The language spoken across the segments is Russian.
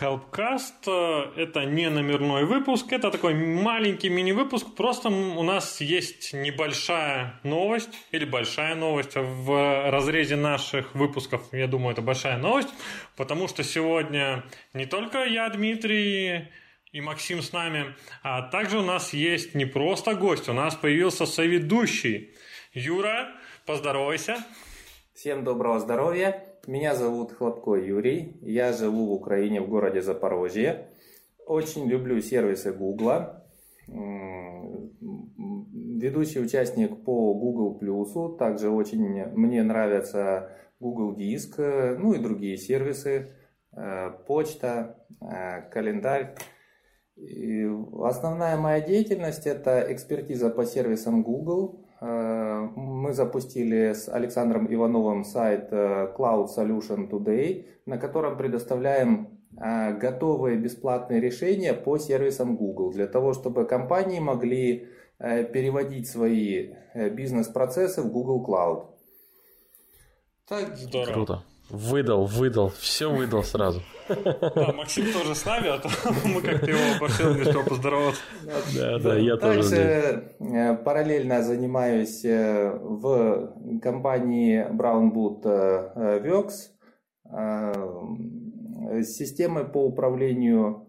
Helpcast, это не номерной выпуск, это такой маленький мини-выпуск, просто у нас есть небольшая новость, или большая новость в разрезе наших выпусков, я думаю, это большая новость, потому что сегодня не только я, Дмитрий, и Максим с нами, а также у нас есть не просто гость, у нас появился соведущий. Юра, поздоровайся. Всем доброго здоровья. Меня зовут Хлопко Юрий. Я живу в Украине, в городе Запорожье. Очень люблю сервисы Гугла. Ведущий участник по Google Плюсу. Также очень мне нравятся Google Диск, ну и другие сервисы. Э, почта, э, календарь. И основная моя деятельность – это экспертиза по сервисам Google. Э, мы запустили с Александром Ивановым сайт э, Cloud Solution Today, на котором предоставляем э, готовые бесплатные решения по сервисам Google, для того, чтобы компании могли переводить свои бизнес-процессы в Google Cloud. Так, Здорово. Круто. Выдал, выдал, все выдал сразу. Да, Максим тоже с нами, а то мы как-то его обошли, не успел поздороваться. Да, да, я тоже Также э, параллельно занимаюсь э, в компании Brown Boot э, Works системой по управлению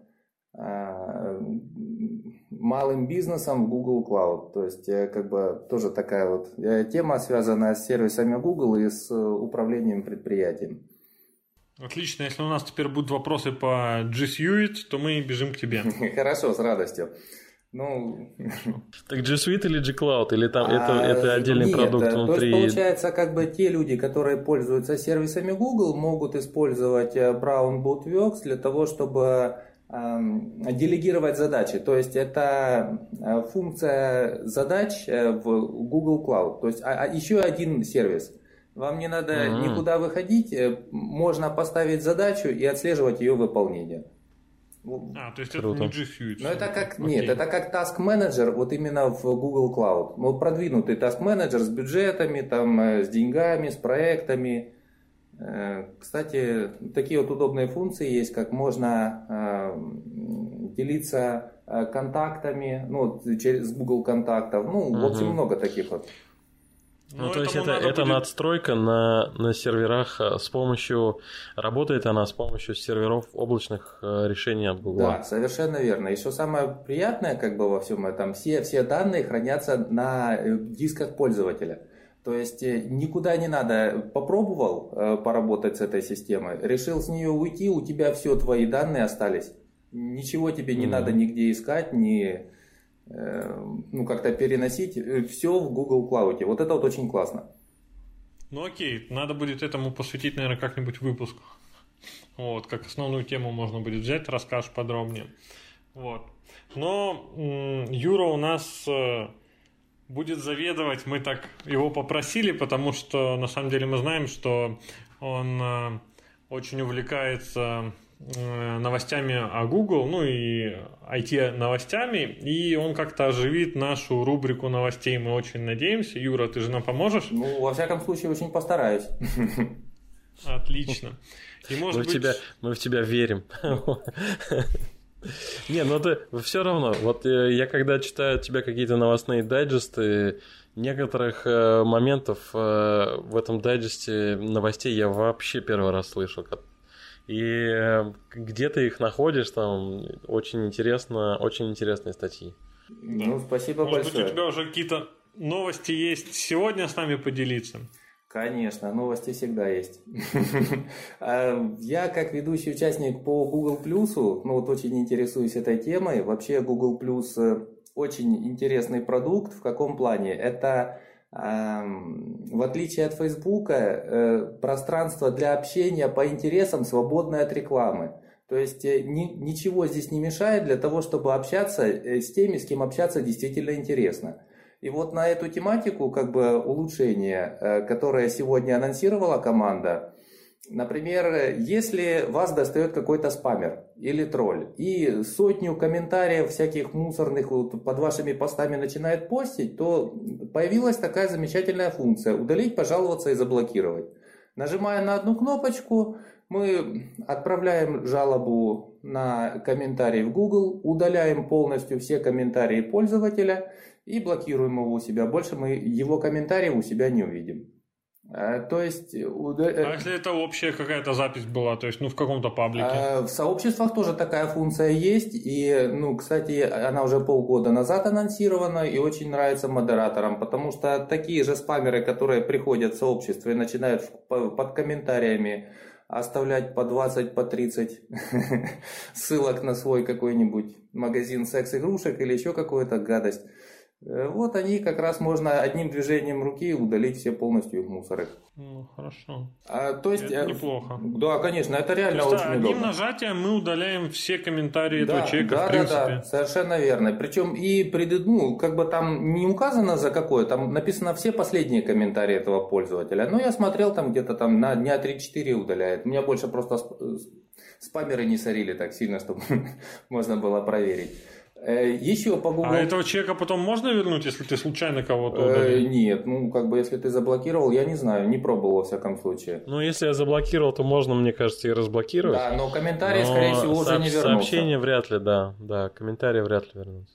малым бизнесом в Google Cloud. То есть, как бы тоже такая вот тема, связанная с сервисами Google и с управлением предприятием. Отлично. Если у нас теперь будут вопросы по G Suite, то мы бежим к тебе. Хорошо, с радостью. Ну, так G Suite или G Cloud? Или там а, это, это отдельный нет, продукт внутри? То есть, получается, как бы те люди, которые пользуются сервисами Google, могут использовать э, Brown Bootworks для того, чтобы делегировать задачи. То есть это э, функция задач э, в Google Cloud. То есть а, а еще один сервис. Вам не надо mm-hmm. никуда выходить, э, можно поставить задачу и отслеживать ее выполнение. А, то есть Круто. это не G Suite. Ну, это как, Окей. нет, это как Task Manager, вот именно в Google Cloud. Ну, продвинутый Task Manager с бюджетами, там, с деньгами, с проектами. Э, кстати, такие вот удобные функции есть, как можно делиться контактами, ну, через Google контактов. Ну, угу. в общем, много таких вот. Ну, ну то есть это, это будет... надстройка на, на серверах э, с помощью, работает она с помощью серверов облачных э, решений от Google. Да, совершенно верно. Еще самое приятное как бы во всем этом, все, все данные хранятся на э, дисках пользователя. То есть никуда не надо, попробовал поработать с этой системой, решил с нее уйти, у тебя все твои данные остались. Ничего тебе не mm-hmm. надо нигде искать, ни Э, ну, как-то переносить э, все в Google Cloud. Вот это вот очень классно. Ну окей, надо будет этому посвятить, наверное, как-нибудь выпуск. Вот, как основную тему можно будет взять, расскажешь подробнее. Вот. Но Юра у нас э, будет заведовать, мы так его попросили, потому что на самом деле мы знаем, что он очень увлекается Э, новостями о Google, ну и IT-новостями, и он как-то оживит нашу рубрику новостей, мы очень надеемся. Юра, ты же нам поможешь? Ну, во всяком случае, очень постараюсь. Отлично. И, может мы, быть... в тебя, мы в тебя верим. Не, ну ты все равно. Вот э, я когда читаю от тебя какие-то новостные дайджесты, некоторых э, моментов в этом дайджесте новостей я вообще первый раз слышал. И э, где ты их находишь, там очень интересно, очень интересные статьи. Да. Ну, спасибо Может большое. Быть, у тебя уже какие-то новости есть сегодня с нами поделиться? Конечно, новости всегда есть. А, я как ведущий участник по Google ну вот очень интересуюсь этой темой. Вообще Google Plus э, очень интересный продукт. В каком плане? Это в отличие от Фейсбука, э, пространство для общения по интересам свободное от рекламы. То есть э, ни, ничего здесь не мешает для того, чтобы общаться с теми, с кем общаться действительно интересно. И вот на эту тематику как бы улучшение, которое сегодня анонсировала команда, Например, если вас достает какой-то спамер или тролль, и сотню комментариев всяких мусорных вот, под вашими постами начинает постить, то появилась такая замечательная функция – удалить, пожаловаться и заблокировать. Нажимая на одну кнопочку, мы отправляем жалобу на комментарий в Google, удаляем полностью все комментарии пользователя и блокируем его у себя. Больше мы его комментарии у себя не увидим. А, то есть... Э, а если это общая какая-то запись была, то есть, ну, в каком-то паблике? А, в сообществах тоже такая функция есть, и, ну, кстати, она уже полгода назад анонсирована и очень нравится модераторам, потому что такие же спамеры, которые приходят в сообщество и начинают под комментариями оставлять по 20, по 30 ссылок на свой какой-нибудь магазин секс-игрушек или еще какую-то гадость, вот они как раз можно одним движением руки удалить все полностью их мусоры. Ну, хорошо. А, то есть, это э, неплохо. Да, конечно, это реально то есть, очень одним удобно. нажатием мы удаляем все комментарии да, этого человека, да, в принципе. Да, да, совершенно верно. Причем и пред, ну, как бы там не указано за какое, там написано все последние комментарии этого пользователя. Но я смотрел там где-то там на дня 3-4 удаляет. Меня больше просто спамеры не сорили так сильно, чтобы можно было проверить. Э, Еще по Google... А этого человека потом можно вернуть, если ты случайно кого-то э, удалил? Нет, ну как бы если ты заблокировал, я не знаю, не пробовал во всяком случае. Ну если я заблокировал, то можно, мне кажется, и разблокировать. Да, но комментарии, но скорее всего, уже не вернутся. Сообщения вряд ли, да, да, комментарии вряд ли вернутся.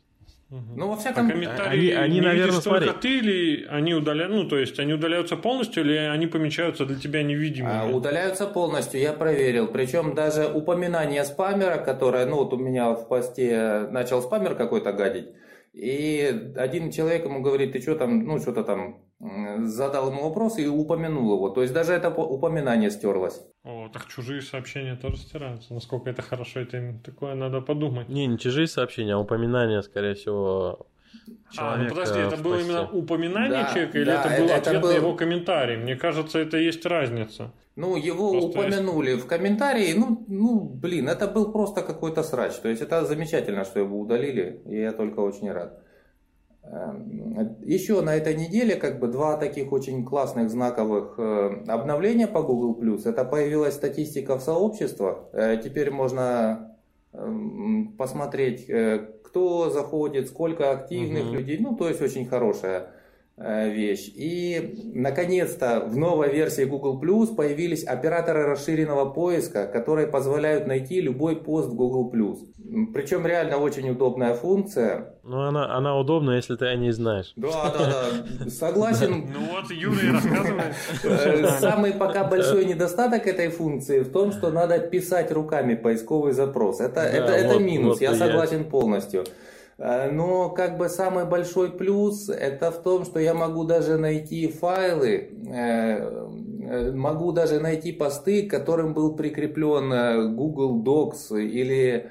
Ну, во всяком... А комментарии они, они наверное, смотри. ты или они удаляют, ну, то есть они удаляются полностью или они помечаются для тебя невидимыми? А, удаляются полностью, я проверил. Причем даже упоминание спамера, которое, ну, вот у меня в посте начал спамер какой-то гадить, и один человек ему говорит, ты что там, ну, что-то там, задал ему вопрос и упомянул его. То есть даже это упоминание стерлось. О, так чужие сообщения тоже стираются. Насколько это хорошо, это такое надо подумать. Не, не чужие сообщения, а упоминания, скорее всего, а, ну подожди, это было именно упоминание да, человека или да, это был это ответ был... на его комментарий? Мне кажется, это есть разница. Ну, его просто упомянули есть... в комментарии, ну, ну, блин, это был просто какой-то срач. То есть это замечательно, что его удалили, и я только очень рад. Эм, Еще на этой неделе как бы два таких очень классных знаковых э, обновления по Google+. Это появилась статистика в сообществах. Э, теперь можно посмотреть, э, кто заходит, сколько активных угу. людей. Ну, то есть очень хорошая вещь. И, наконец-то, в новой версии Google Plus появились операторы расширенного поиска, которые позволяют найти любой пост в Google Plus. Причем реально очень удобная функция. Ну, она, она удобна, если ты о ней знаешь. Да, да, да. Согласен. Ну вот, Юрий рассказывает. Э, самый пока большой недостаток этой функции в том, что надо писать руками поисковый запрос. Это, это, это минус, я согласен полностью. Э, но как бы самый большой плюс это в том, что я могу даже найти файлы, э, э, могу даже найти посты, к которым был прикреплен Google Docs или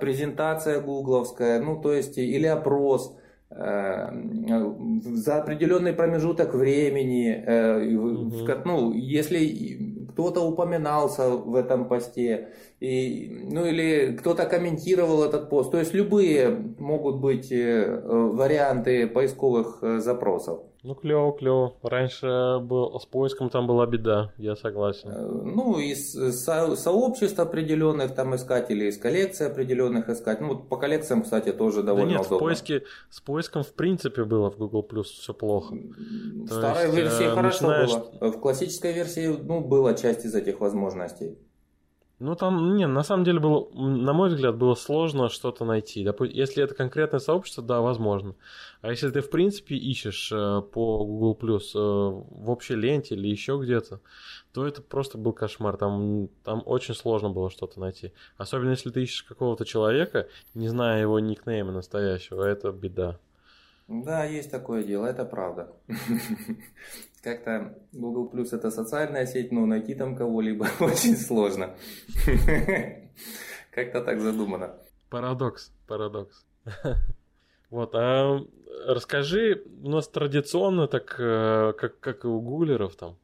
презентация гугловская, ну то есть или опрос за определенный промежуток времени, ну, если кто-то упоминался в этом посте, и, ну или кто-то комментировал этот пост. То есть любые могут быть э, варианты поисковых э, запросов. Ну, клево, клево. Раньше был, с поиском там была беда, я согласен. Э, ну, из со, сообществ определенных там искать или из коллекций определенных искать. Ну, вот по коллекциям, кстати, тоже довольно да нет, удобно. В поиске, с поиском в принципе было в Google Plus все плохо. В старой есть, версии хорошо начинаешь... было. В классической версии, ну, была часть из этих возможностей. Ну, там, не, на самом деле было, на мой взгляд, было сложно что-то найти. Если это конкретное сообщество, да, возможно. А если ты, в принципе, ищешь э, по Google э, в общей ленте или еще где-то, то это просто был кошмар. Там, там очень сложно было что-то найти. Особенно если ты ищешь какого-то человека, не зная его никнейма настоящего, это беда. Да, есть такое дело, это правда. Как-то Google Plus это социальная сеть, но найти там кого-либо очень сложно. Как-то так задумано. Парадокс, парадокс. Вот, а расскажи, у нас традиционно так, э, как, как и у гуглеров там,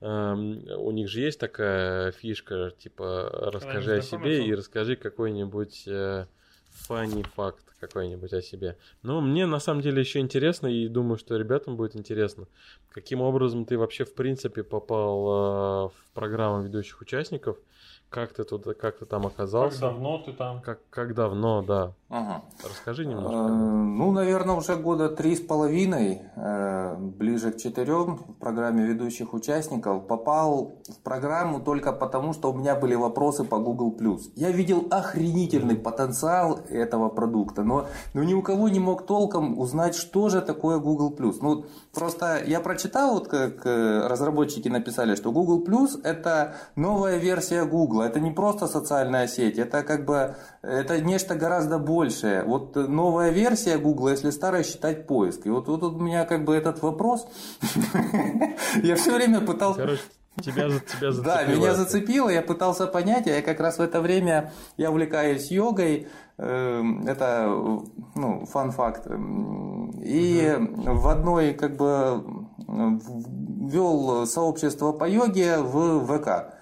эм, у них же есть такая фишка, типа, расскажи о себе и расскажи какой-нибудь funny факт какой-нибудь о себе. Но мне на самом деле еще интересно, и думаю, что ребятам будет интересно, каким образом ты вообще в принципе попал э, в программу ведущих участников, как ты тут, как ты там оказался? Как давно ты там? Как, как давно, да. Ага. Расскажи Э, немножко. Ну, наверное, уже года три с половиной, э, ближе к четырем в программе ведущих участников. Попал в программу только потому, что у меня были вопросы по Google+. Я видел охренительный потенциал этого продукта, но, но ни у кого не мог толком узнать, что же такое Google+. Ну, просто я прочитал, вот как э, разработчики написали, что Google+, это новая версия Google. Это не просто социальная сеть, это как бы это нечто гораздо большее. Вот новая версия Google, если старая считать поиск. И вот, вот у меня как бы этот вопрос. Я все время пытался... Тебя, тебя зацепило. Да, меня зацепило, я пытался понять, а я как раз в это время я увлекаюсь йогой, эм, это ну, фан-факт. Эм, И в одной как бы ввел сообщество по йоге в ВК.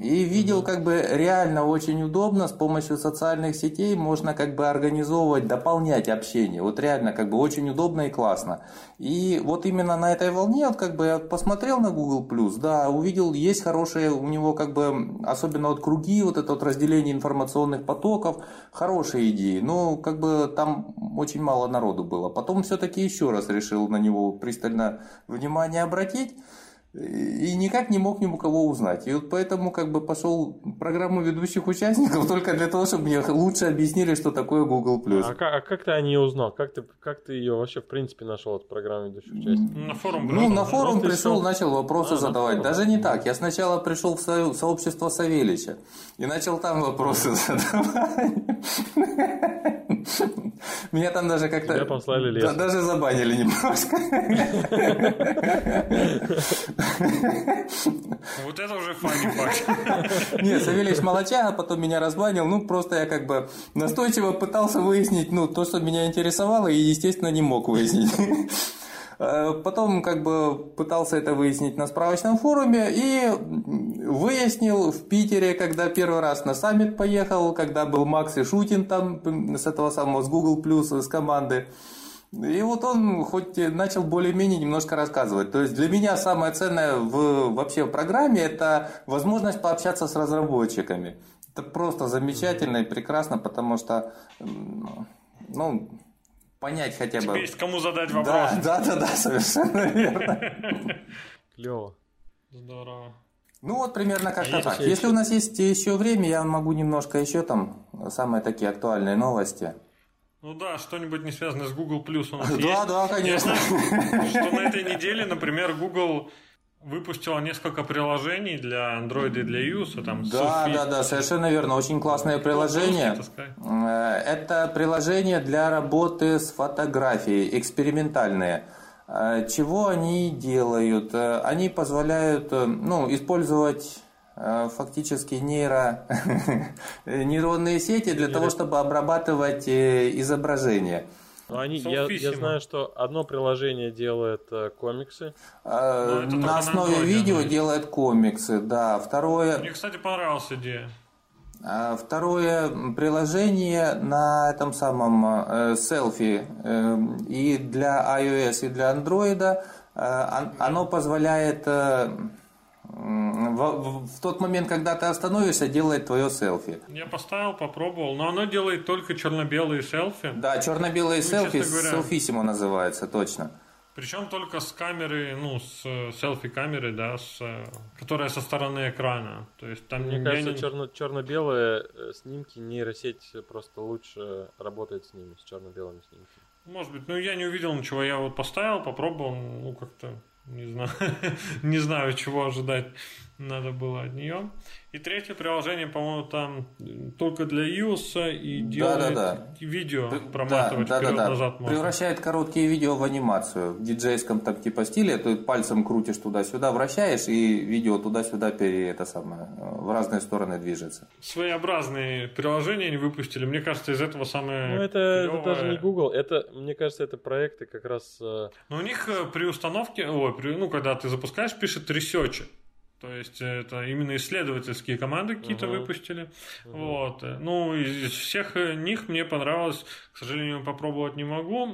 И видел, как бы реально очень удобно с помощью социальных сетей можно как бы организовывать, дополнять общение. Вот реально как бы очень удобно и классно. И вот именно на этой волне вот как бы я посмотрел на Google да, увидел, есть хорошие у него как бы, особенно вот круги, вот это вот разделение информационных потоков, хорошие идеи. Но как бы там очень мало народу было. Потом все-таки еще раз решил на него пристально внимание обратить и никак не мог ни у кого узнать. И вот поэтому как бы пошел в программу ведущих участников только для того, чтобы мне лучше объяснили, что такое Google+. А, как, а как ты о ней узнал? Как ты, как ты ее вообще в принципе нашел, эту программу ведущих участников? На форум Ну, на форум Просто пришел, искал. начал вопросы А, задавать. Даже не так. Я сначала пришел в со- сообщество Савелича и начал там вопросы задавать. Меня там даже как-то... Тебя послали Да, лесом. даже забанили немножко. Вот это уже фанни факт. Нет, Савельич молочага, потом меня разбанил. Ну, просто я как бы настойчиво пытался выяснить, ну, то, что меня интересовало, и, естественно, не мог выяснить. Э, Потом как бы пытался это выяснить на справочном форуме и выяснил в Питере, когда первый раз на саммит поехал, когда был Макс и Шутин там с этого самого, с Google Plus, с команды. И вот он хоть и начал более-менее немножко рассказывать. То есть для меня самое ценное в, вообще в программе это возможность пообщаться с разработчиками. Это просто замечательно и прекрасно, потому что ну, понять хотя бы. Тебе есть кому задать вопрос. Да, да, да, да, совершенно верно. Клево. Здорово. Ну вот примерно как-то есть так. еще- Если у нас есть еще время, я могу немножко еще там самые такие актуальные новости. Ну да, что-нибудь не связанное с Google Plus у нас Да, есть. да, Я конечно. знаю, что на этой неделе, например, Google выпустила несколько приложений для Android и для iOS. Там Да, Selfie- да, да, совершенно верно. Очень классное приложение. Э, Это приложение для работы с фотографией, экспериментальные. Э, Чего они делают? Э, Они позволяют ну, использовать фактически нейро... нейронные сети для того, чтобы обрабатывать э, изображение. Ну, они, я, я знаю, что одно приложение делает э, комиксы. Э, Ну, На на основе Android, видео да. делает комиксы, да. Второе... Мне, кстати, понравилась идея. А Второе приложение на этом самом э, селфи э, и для iOS, и для Android, э, он- оно позволяет э, в, в- в тот момент, когда ты остановишься, делать твое селфи. Я поставил, попробовал, но оно делает только черно-белые селфи. Да, черно-белые селфи, честно говоря- селфисимо называется, точно. Причем только с камеры, ну, с э, селфи-камеры, да, с, э, которая со стороны экрана. То есть там Мне кажется, не- черно, черно-белые э, снимки нейросеть просто лучше работает с ними, с черно-белыми снимками. Может быть, ну я не увидел ничего, я вот поставил, попробовал, ну как-то не знаю, не знаю, чего ожидать надо было от нее. И третье приложение, по-моему, там только для iOS и делает Да-да-да. видео Да, проматывать да, да, да. вперед-назад можно. Превращает короткие видео в анимацию. В диджейском там типа стиле, ты пальцем крутишь туда-сюда, вращаешь, и видео туда-сюда пере, это самое, в разные стороны движется. Своеобразные приложения они выпустили. Мне кажется, из этого самое Ну, это, это даже не Google, это, мне кажется, это проекты как раз... Но у них э, при установке, ой, при- ну, когда ты запускаешь, пишет research. То есть это именно исследовательские команды какие-то Мгм. выпустили. Вот. э, Ну, из всех них мне понравилось, к сожалению, попробовать не могу.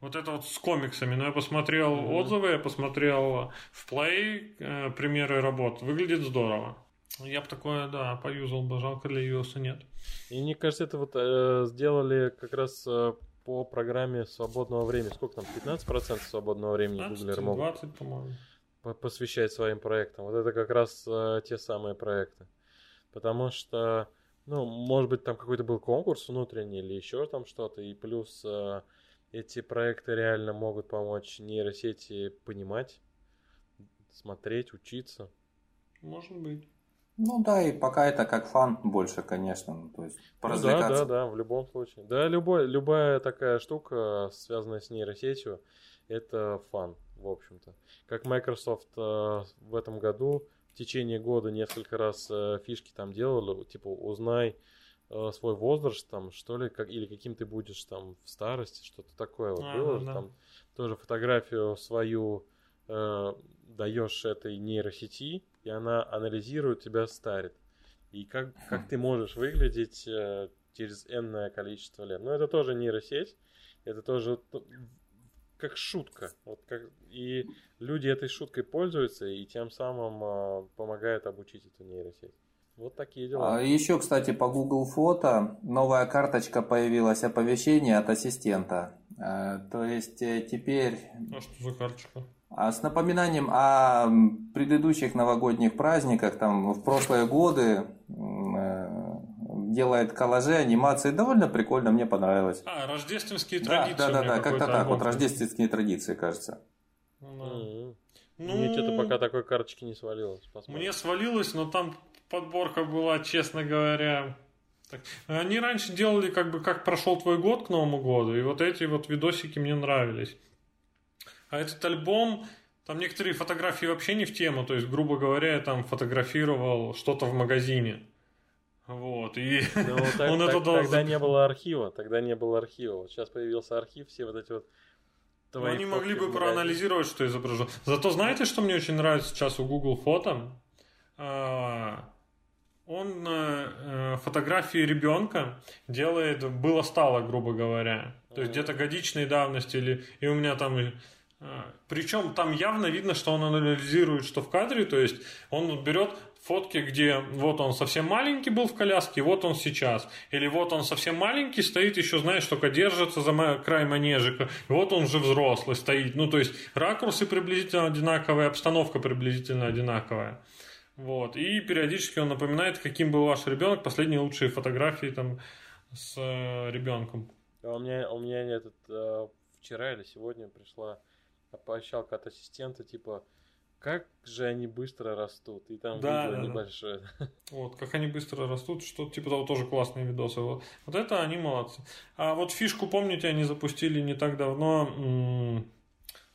Вот это вот с комиксами. Но я посмотрел Мгм. отзывы, я посмотрел в Play э, примеры работ. Выглядит здорово. Я бы такое, да, поюзал бы, жалко для iOS нет. И мне кажется, это вот э, сделали как раз э, по программе свободного времени. Сколько там, 15% свободного времени 15, Google могут 20, по-моему. По- посвящать своим проектам. Вот это как раз э, те самые проекты. Потому что, ну, может быть, там какой-то был конкурс внутренний или еще там что-то, и плюс э, эти проекты реально могут помочь нейросети понимать, смотреть, учиться. Может быть. Ну да, и пока это как фан больше, конечно. Ну, то есть Ну да, да, да, в любом случае. Да, любой, любая такая штука, связанная с нейросетью, это фан, в общем-то. Как Microsoft э, в этом году в течение года несколько раз э, фишки там делала, типа узнай э, свой возраст там, что ли, как, или каким ты будешь там в старости, что-то такое вот А, было, ну да. там тоже фотографию свою э, даешь этой нейросети, и она анализирует тебя, старит. И как, как ты можешь выглядеть э, через энное количество лет. Но это тоже нейросеть, это тоже как шутка. Вот как, и люди этой шуткой пользуются, и тем самым э, помогают обучить эту нейросеть. Вот такие дела. А еще, кстати, по Google Фото новая карточка появилась оповещение от ассистента. Э, То есть э, теперь А что за карточка? а с напоминанием о предыдущих новогодних праздниках, там в прошлые годы делает коллажи, анимации, довольно прикольно, мне понравилось. А, рождественские Да, традиции. да, да, да, как-то так, вот альбом. рождественские традиции, кажется. Ну, да. М. Ну, Мне что-то пока такой карточки не свалилось. Посмотрим. Мне свалилось, но там подборка была, честно говоря. так. Они раньше делали, как бы, как прошел твой год к Новому году, и вот эти вот видосики мне нравились. А этот альбом, там некоторые фотографии вообще не в тему, то есть, грубо говоря, я там фотографировал что-то в магазине. Вот, и Ну, так- он так- это тогда не было архива, тогда не было архива. Вот сейчас появился архив, все вот эти вот Ну, твои они могли бы проанализировать, что изображено. Зато знаете, что мне очень нравится сейчас у Google фото? А, Он э, э, фотографии ребенка делает было-стало, грубо говоря. То есть где-то годичной давности. Или, и у меня там... э, Причем там явно видно, что он анализирует, что в кадре. То есть он берет фотки, где вот он совсем маленький был в коляске, вот он сейчас. Или вот он совсем маленький, стоит еще, знаешь, только держится за край манежика. И вот он уже взрослый стоит. Ну, то есть ракурсы приблизительно одинаковые, обстановка приблизительно одинаковая. Вот. И периодически он напоминает, каким был ваш ребенок, последние лучшие фотографии там с э, ребенком. А у меня, у меня этот э, вчера или сегодня пришла оповещалка от ассистента, типа, как же они быстро растут. И там Да, видео да, да. небольшое. Вот, как они быстро растут, что типа того тоже классные видосы. Вот. вот это они молодцы. А вот фишку, помните, они запустили не так давно,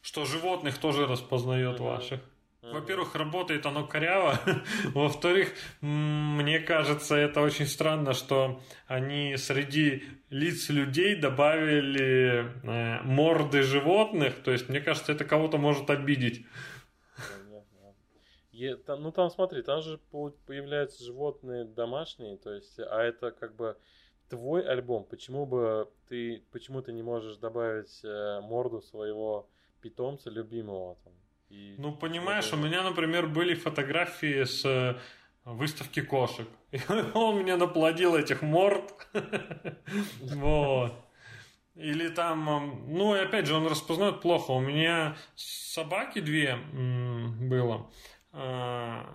что животных тоже распознает Мгм. ваших. Во-первых, работает оно коряво. Во-вторых, мне кажется, это очень странно, что они среди лиц людей добавили э, морды животных. То есть, мне кажется, это кого-то может обидеть. Е- там- ну там смотри, там же по- появляются животные домашние, то есть, а это как бы твой альбом. Почему бы ты, почему ты не можешь добавить э, морду своего питомца любимого там? И Ну, понимаешь, у чтобы- меня, например, были фотографии с э, выставки кошек. И он мне наплодил этих морд. Вот. Или там, ну, и опять же, он распознает плохо. У меня собаки две было. А,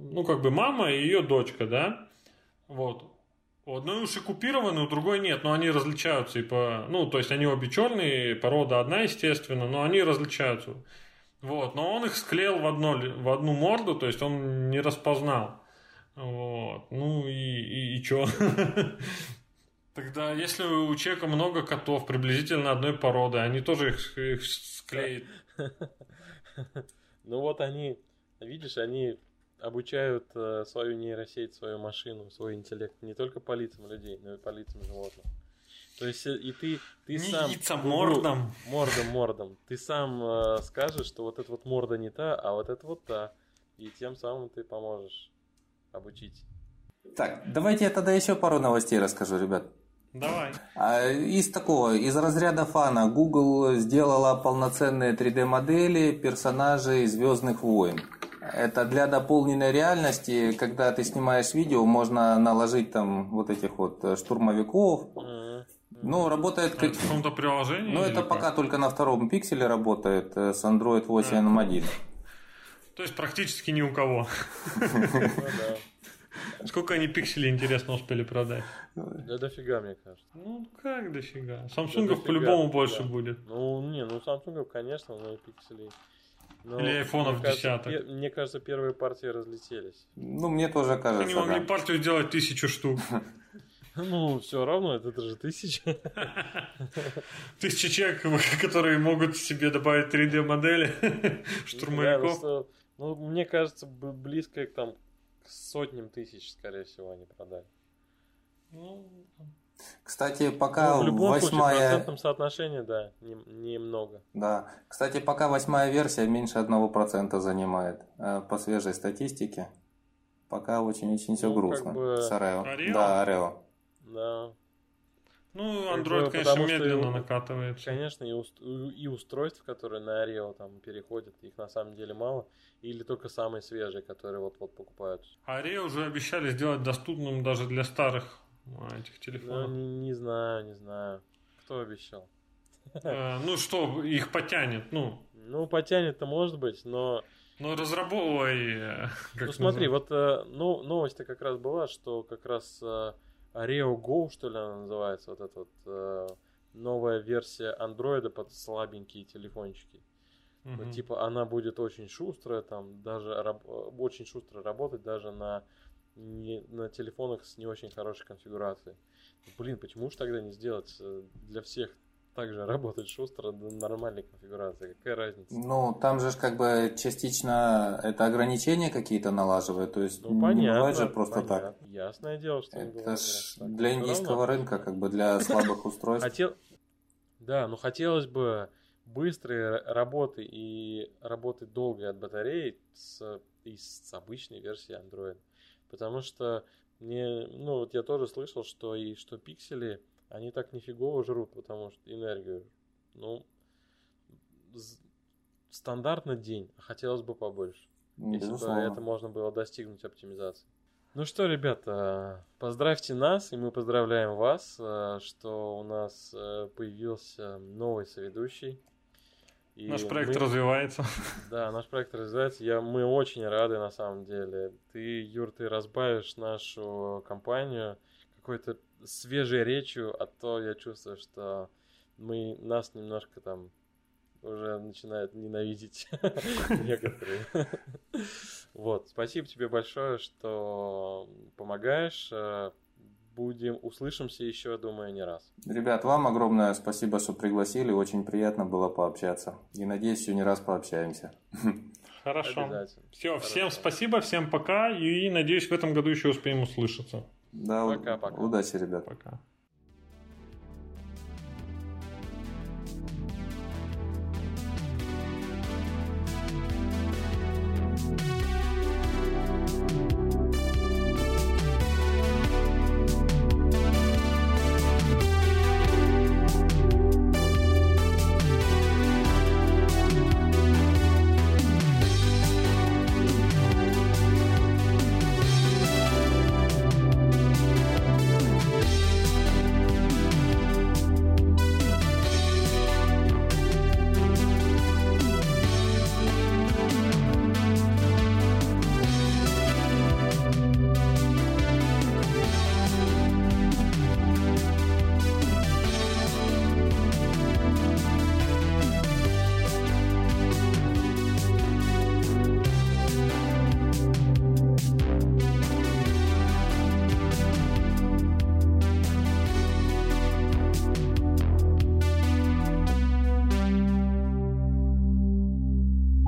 Ну, как бы мама и ее дочка, да? Вот. У одной уши купированы, у другой нет, но они различаются и по... Ну, то есть они обе черные, порода одна, естественно, но они различаются. Вот, но он их склеил в, одно, в одну морду, то есть он не распознал. Вот, ну и, и, и чё? Тогда, если у человека много котов, приблизительно одной породы, они тоже их, их склеят. Ну вот они, видишь, они обучают э, свою нейросеть, свою машину, свой интеллект не только по лицам людей, но и по лицам животных. То есть э, и ты, ты сам... лицам, Гугл- мордам. Мордом, мордом. Ты сам э, скажешь, что вот эта вот морда не та, а вот это вот та. И тем самым ты поможешь обучить. Так, давайте я тогда еще пару новостей расскажу, ребят. Давай. А, Из такого, из разряда фана, Google сделала полноценные 3D-модели персонажей Звездных войн. Это для дополненной реальности, когда ты снимаешь видео, можно наложить там вот этих вот э, штурмовиков. Мгм. Ну, работает как... Это в каком-то приложении? Ну, это как? пока только на втором пикселе работает э, с Android 8 M1. То есть практически ни у кого. Ну. Сколько они пикселей, интересно, успели продать? Да дофига, мне кажется. Ну, как дофига. Самсунгов по-любому больше будет. Ну, не, ну Samsung, конечно, но и пикселей. Но Или айфонов мне кажется, десяток. пе- Мне кажется, первые партии разлетелись. Ну, мне тоже Они кажется, могли да. партию сделать тысячу штук. Ну, все равно, это же тысяча. Тысяча человек, которые могут себе добавить 3D-модели Да, ну, штурмовиков. что- Ну, мне кажется, близко к там к сотням тысяч, скорее всего, они продали. Ну, Кстати, пока Ну, в любом случае, в восьмая... процентном соотношении, да, не- немного. Да. Кстати, пока восьмая версия меньше 1% занимает э, по свежей статистике. Пока очень-очень все Ну, как грустно. бы- С. Орeo? Да, Орео. Да, ну, Как Android, бы, конечно, что медленно его- накатывается. конечно, и, уст- и устройств, которые на Oreo там переходят, их на самом деле мало. Или только самые свежие, которые вот-вот покупают. А Ре уже обещали сделать доступным даже для старых а, этих Ну, телефонов. не, не знаю, не знаю. Кто обещал? Э, Ну, что их потянет, ну. Ну, потянет-то может быть, но... Ну, разрабовывай. э, ну, смотри, вот э, ну, новость-то как раз была, что как раз Oreo Go, что ли, она называется, вот эта вот новая версия андроида под слабенькие телефончики. Вот, Мгм. типа она будет очень шустрая, там даже раб- очень шустро работать даже на, не, на телефонах с не очень хорошей конфигурацией. Блин, почему же тогда не сделать э, для всех также работать шустро до нормальной конфигурации? Какая разница? Ну, там же как бы частично это ограничения какие-то налаживают. То есть Ну, не понятно. бывает же просто так. понятно. Ясное дело, что Это бывает ж так. для индийского рынка, как бы для слабых устройств. Хотел... Да, но хотелось бы быстрой работы и работы долгой от батареи с, и с обычной версией Android. Потому что мне, ну вот я тоже слышал, что и что пиксели, они так нифигово жрут, потому что энергию, ну, стандартно день, а хотелось бы побольше. Если бы Безусловно. это можно было достигнуть оптимизации. Ну что, ребята, поздравьте нас, и мы поздравляем вас, э, что у нас э, появился новый соведущий. И Наш проект мы- развивается. Да, наш проект развивается. Я, мы очень рады на самом деле. Ты, Юр, ты разбавишь нашу компанию какой-то свежей речью, а то я чувствую, что мы нас немножко там уже начинают ненавидеть некоторые. Вот, спасибо тебе большое, что помогаешь. Будем, услышимся еще, думаю, не раз. Ребят, вам огромное спасибо, что пригласили. Очень приятно было пообщаться. И надеюсь, еще не раз пообщаемся. Хорошо. Обязательно. Все, Хорошо. всем спасибо, всем пока. И надеюсь, в этом году еще успеем услышаться. Да, Пока-пока. удачи, ребят. Пока.